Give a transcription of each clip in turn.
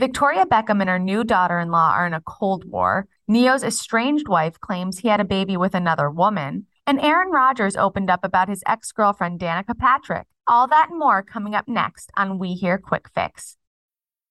Victoria Beckham and her new daughter in law are in a Cold War. Ne-Yo's estranged wife claims he had a baby with another woman. And Aaron Rodgers opened up about his ex girlfriend, Danica Patrick. All that and more coming up next on We Hear Quick Fix.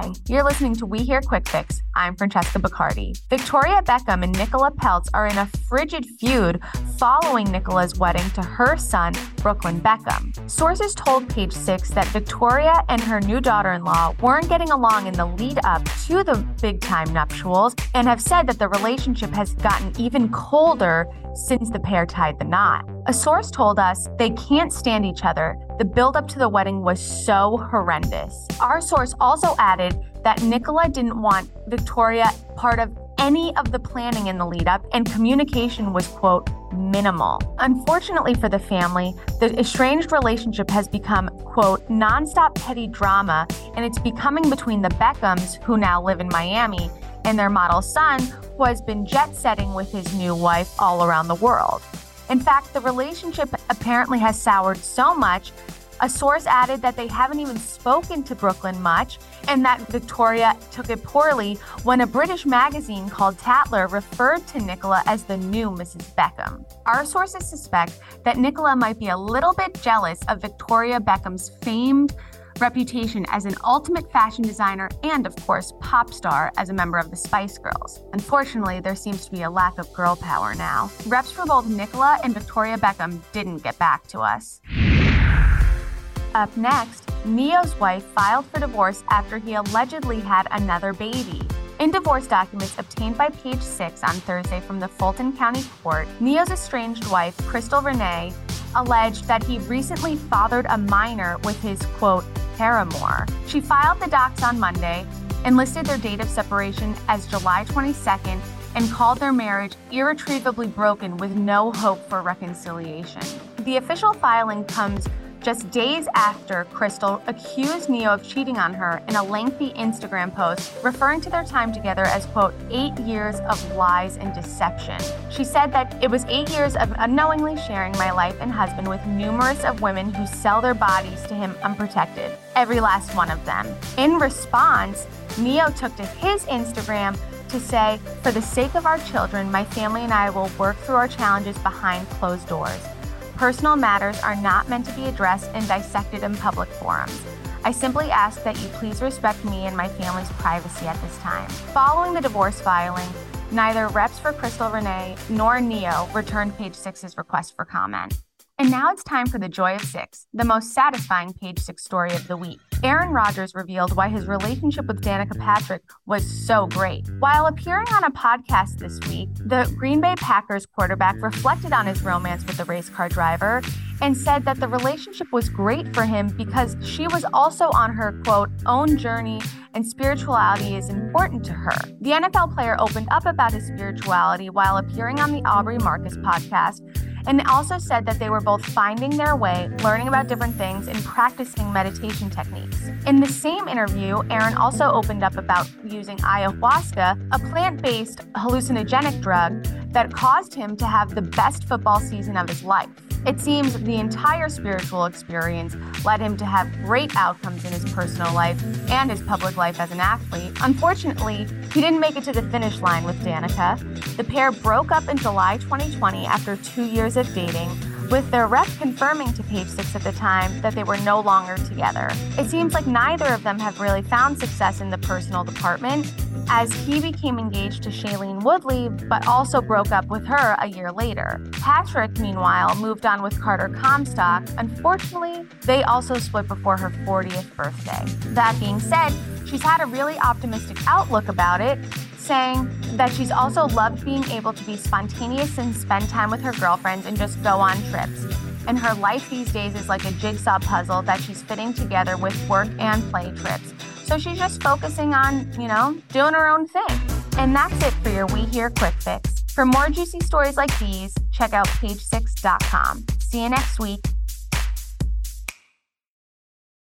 Hi, you're listening to We Hear Quick Fix. I'm Francesca Bacardi. Victoria Beckham and Nicola Peltz are in a frigid feud following Nicola's wedding to her son, Brooklyn Beckham. Sources told Page Six that Victoria and her new daughter in law weren't getting along in the lead up to the big time nuptials and have said that the relationship has gotten even colder since the pair tied the knot. A source told us they can't stand each other. The build up to the wedding was so horrendous. Our source also added that Nicola didn't want Victoria part of any of the planning in the lead up, and communication was, quote, minimal. Unfortunately for the family, the estranged relationship has become, quote, nonstop petty drama, and it's becoming between the Beckhams, who now live in Miami, and their model son, who has been jet setting with his new wife all around the world. In fact, the relationship apparently has soured so much. A source added that they haven't even spoken to Brooklyn much and that Victoria took it poorly when a British magazine called Tatler referred to Nicola as the new Mrs. Beckham. Our sources suspect that Nicola might be a little bit jealous of Victoria Beckham's famed reputation as an ultimate fashion designer and, of course, pop star as a member of the Spice Girls. Unfortunately, there seems to be a lack of girl power now. Reps for both Nicola and Victoria Beckham didn't get back to us. Up next, Ne-Yo's wife filed for divorce after he allegedly had another baby. In divorce documents obtained by Page Six on Thursday from the Fulton County Court, Ne-Yo's estranged wife, Crystal Renee, alleged that he recently fathered a minor with his quote paramour. She filed the docs on Monday and listed their date of separation as July 22nd and called their marriage irretrievably broken with no hope for reconciliation. The official filing comes just days after Crystal accused Ne-Yo of cheating on her in a lengthy Instagram post, referring to their time together as, quote, eight years of lies and deception. She said that it was eight years of unknowingly sharing my life and husband with numerous of women who sell their bodies to him unprotected, every last one of them. In response, Ne-Yo took to his Instagram to say, For the sake of our children, my family and I will work through our challenges behind closed doors. Personal matters are not meant to be addressed and dissected in public forums. I simply ask that you please respect me and my family's privacy at this time. Following the divorce filing, neither reps for Crystal Renee nor Ne-Yo returned Page Six's request for comment. And now it's time for the Joy of Six, the most satisfying Page Six story of the week. Aaron Rodgers revealed why his relationship with Danica Patrick was so great. While appearing on a podcast this week, the Green Bay Packers quarterback reflected on his romance with the race car driver and said that the relationship was great for him because she was also on her quote own journey and spirituality is important to her. The NFL player opened up about his spirituality while appearing on the Aubrey Marcus podcast and also said that they were both finding their way, learning about different things, and practicing meditation techniques. In the same interview, Aaron also opened up about using ayahuasca, a plant based hallucinogenic drug that caused him to have the best football season of his life. It seems the entire spiritual experience led him to have great outcomes in his personal life and his public life as an athlete. Unfortunately, he didn't make it to the finish line with Danica. The pair broke up in July 2020 after two years of dating with their rep confirming to Page Six at the time that they were no longer together. It seems like neither of them have really found success in the personal department, as he became engaged to Shailene Woodley, but also broke up with her a year later. Patrick, meanwhile, moved on with Carter Comstock. Unfortunately, they also split before her 40th birthday. That being said, she's had a really optimistic outlook about it, saying that she's also loved being able to be spontaneous and spend time with her girlfriends and just go on trips. And her life these days is like a jigsaw puzzle that she's fitting together with work and play trips. So she's just focusing on, you know, doing her own thing. And that's it for your We Hear Quick Fix. For more juicy stories like these, check out page6.com. See you next week.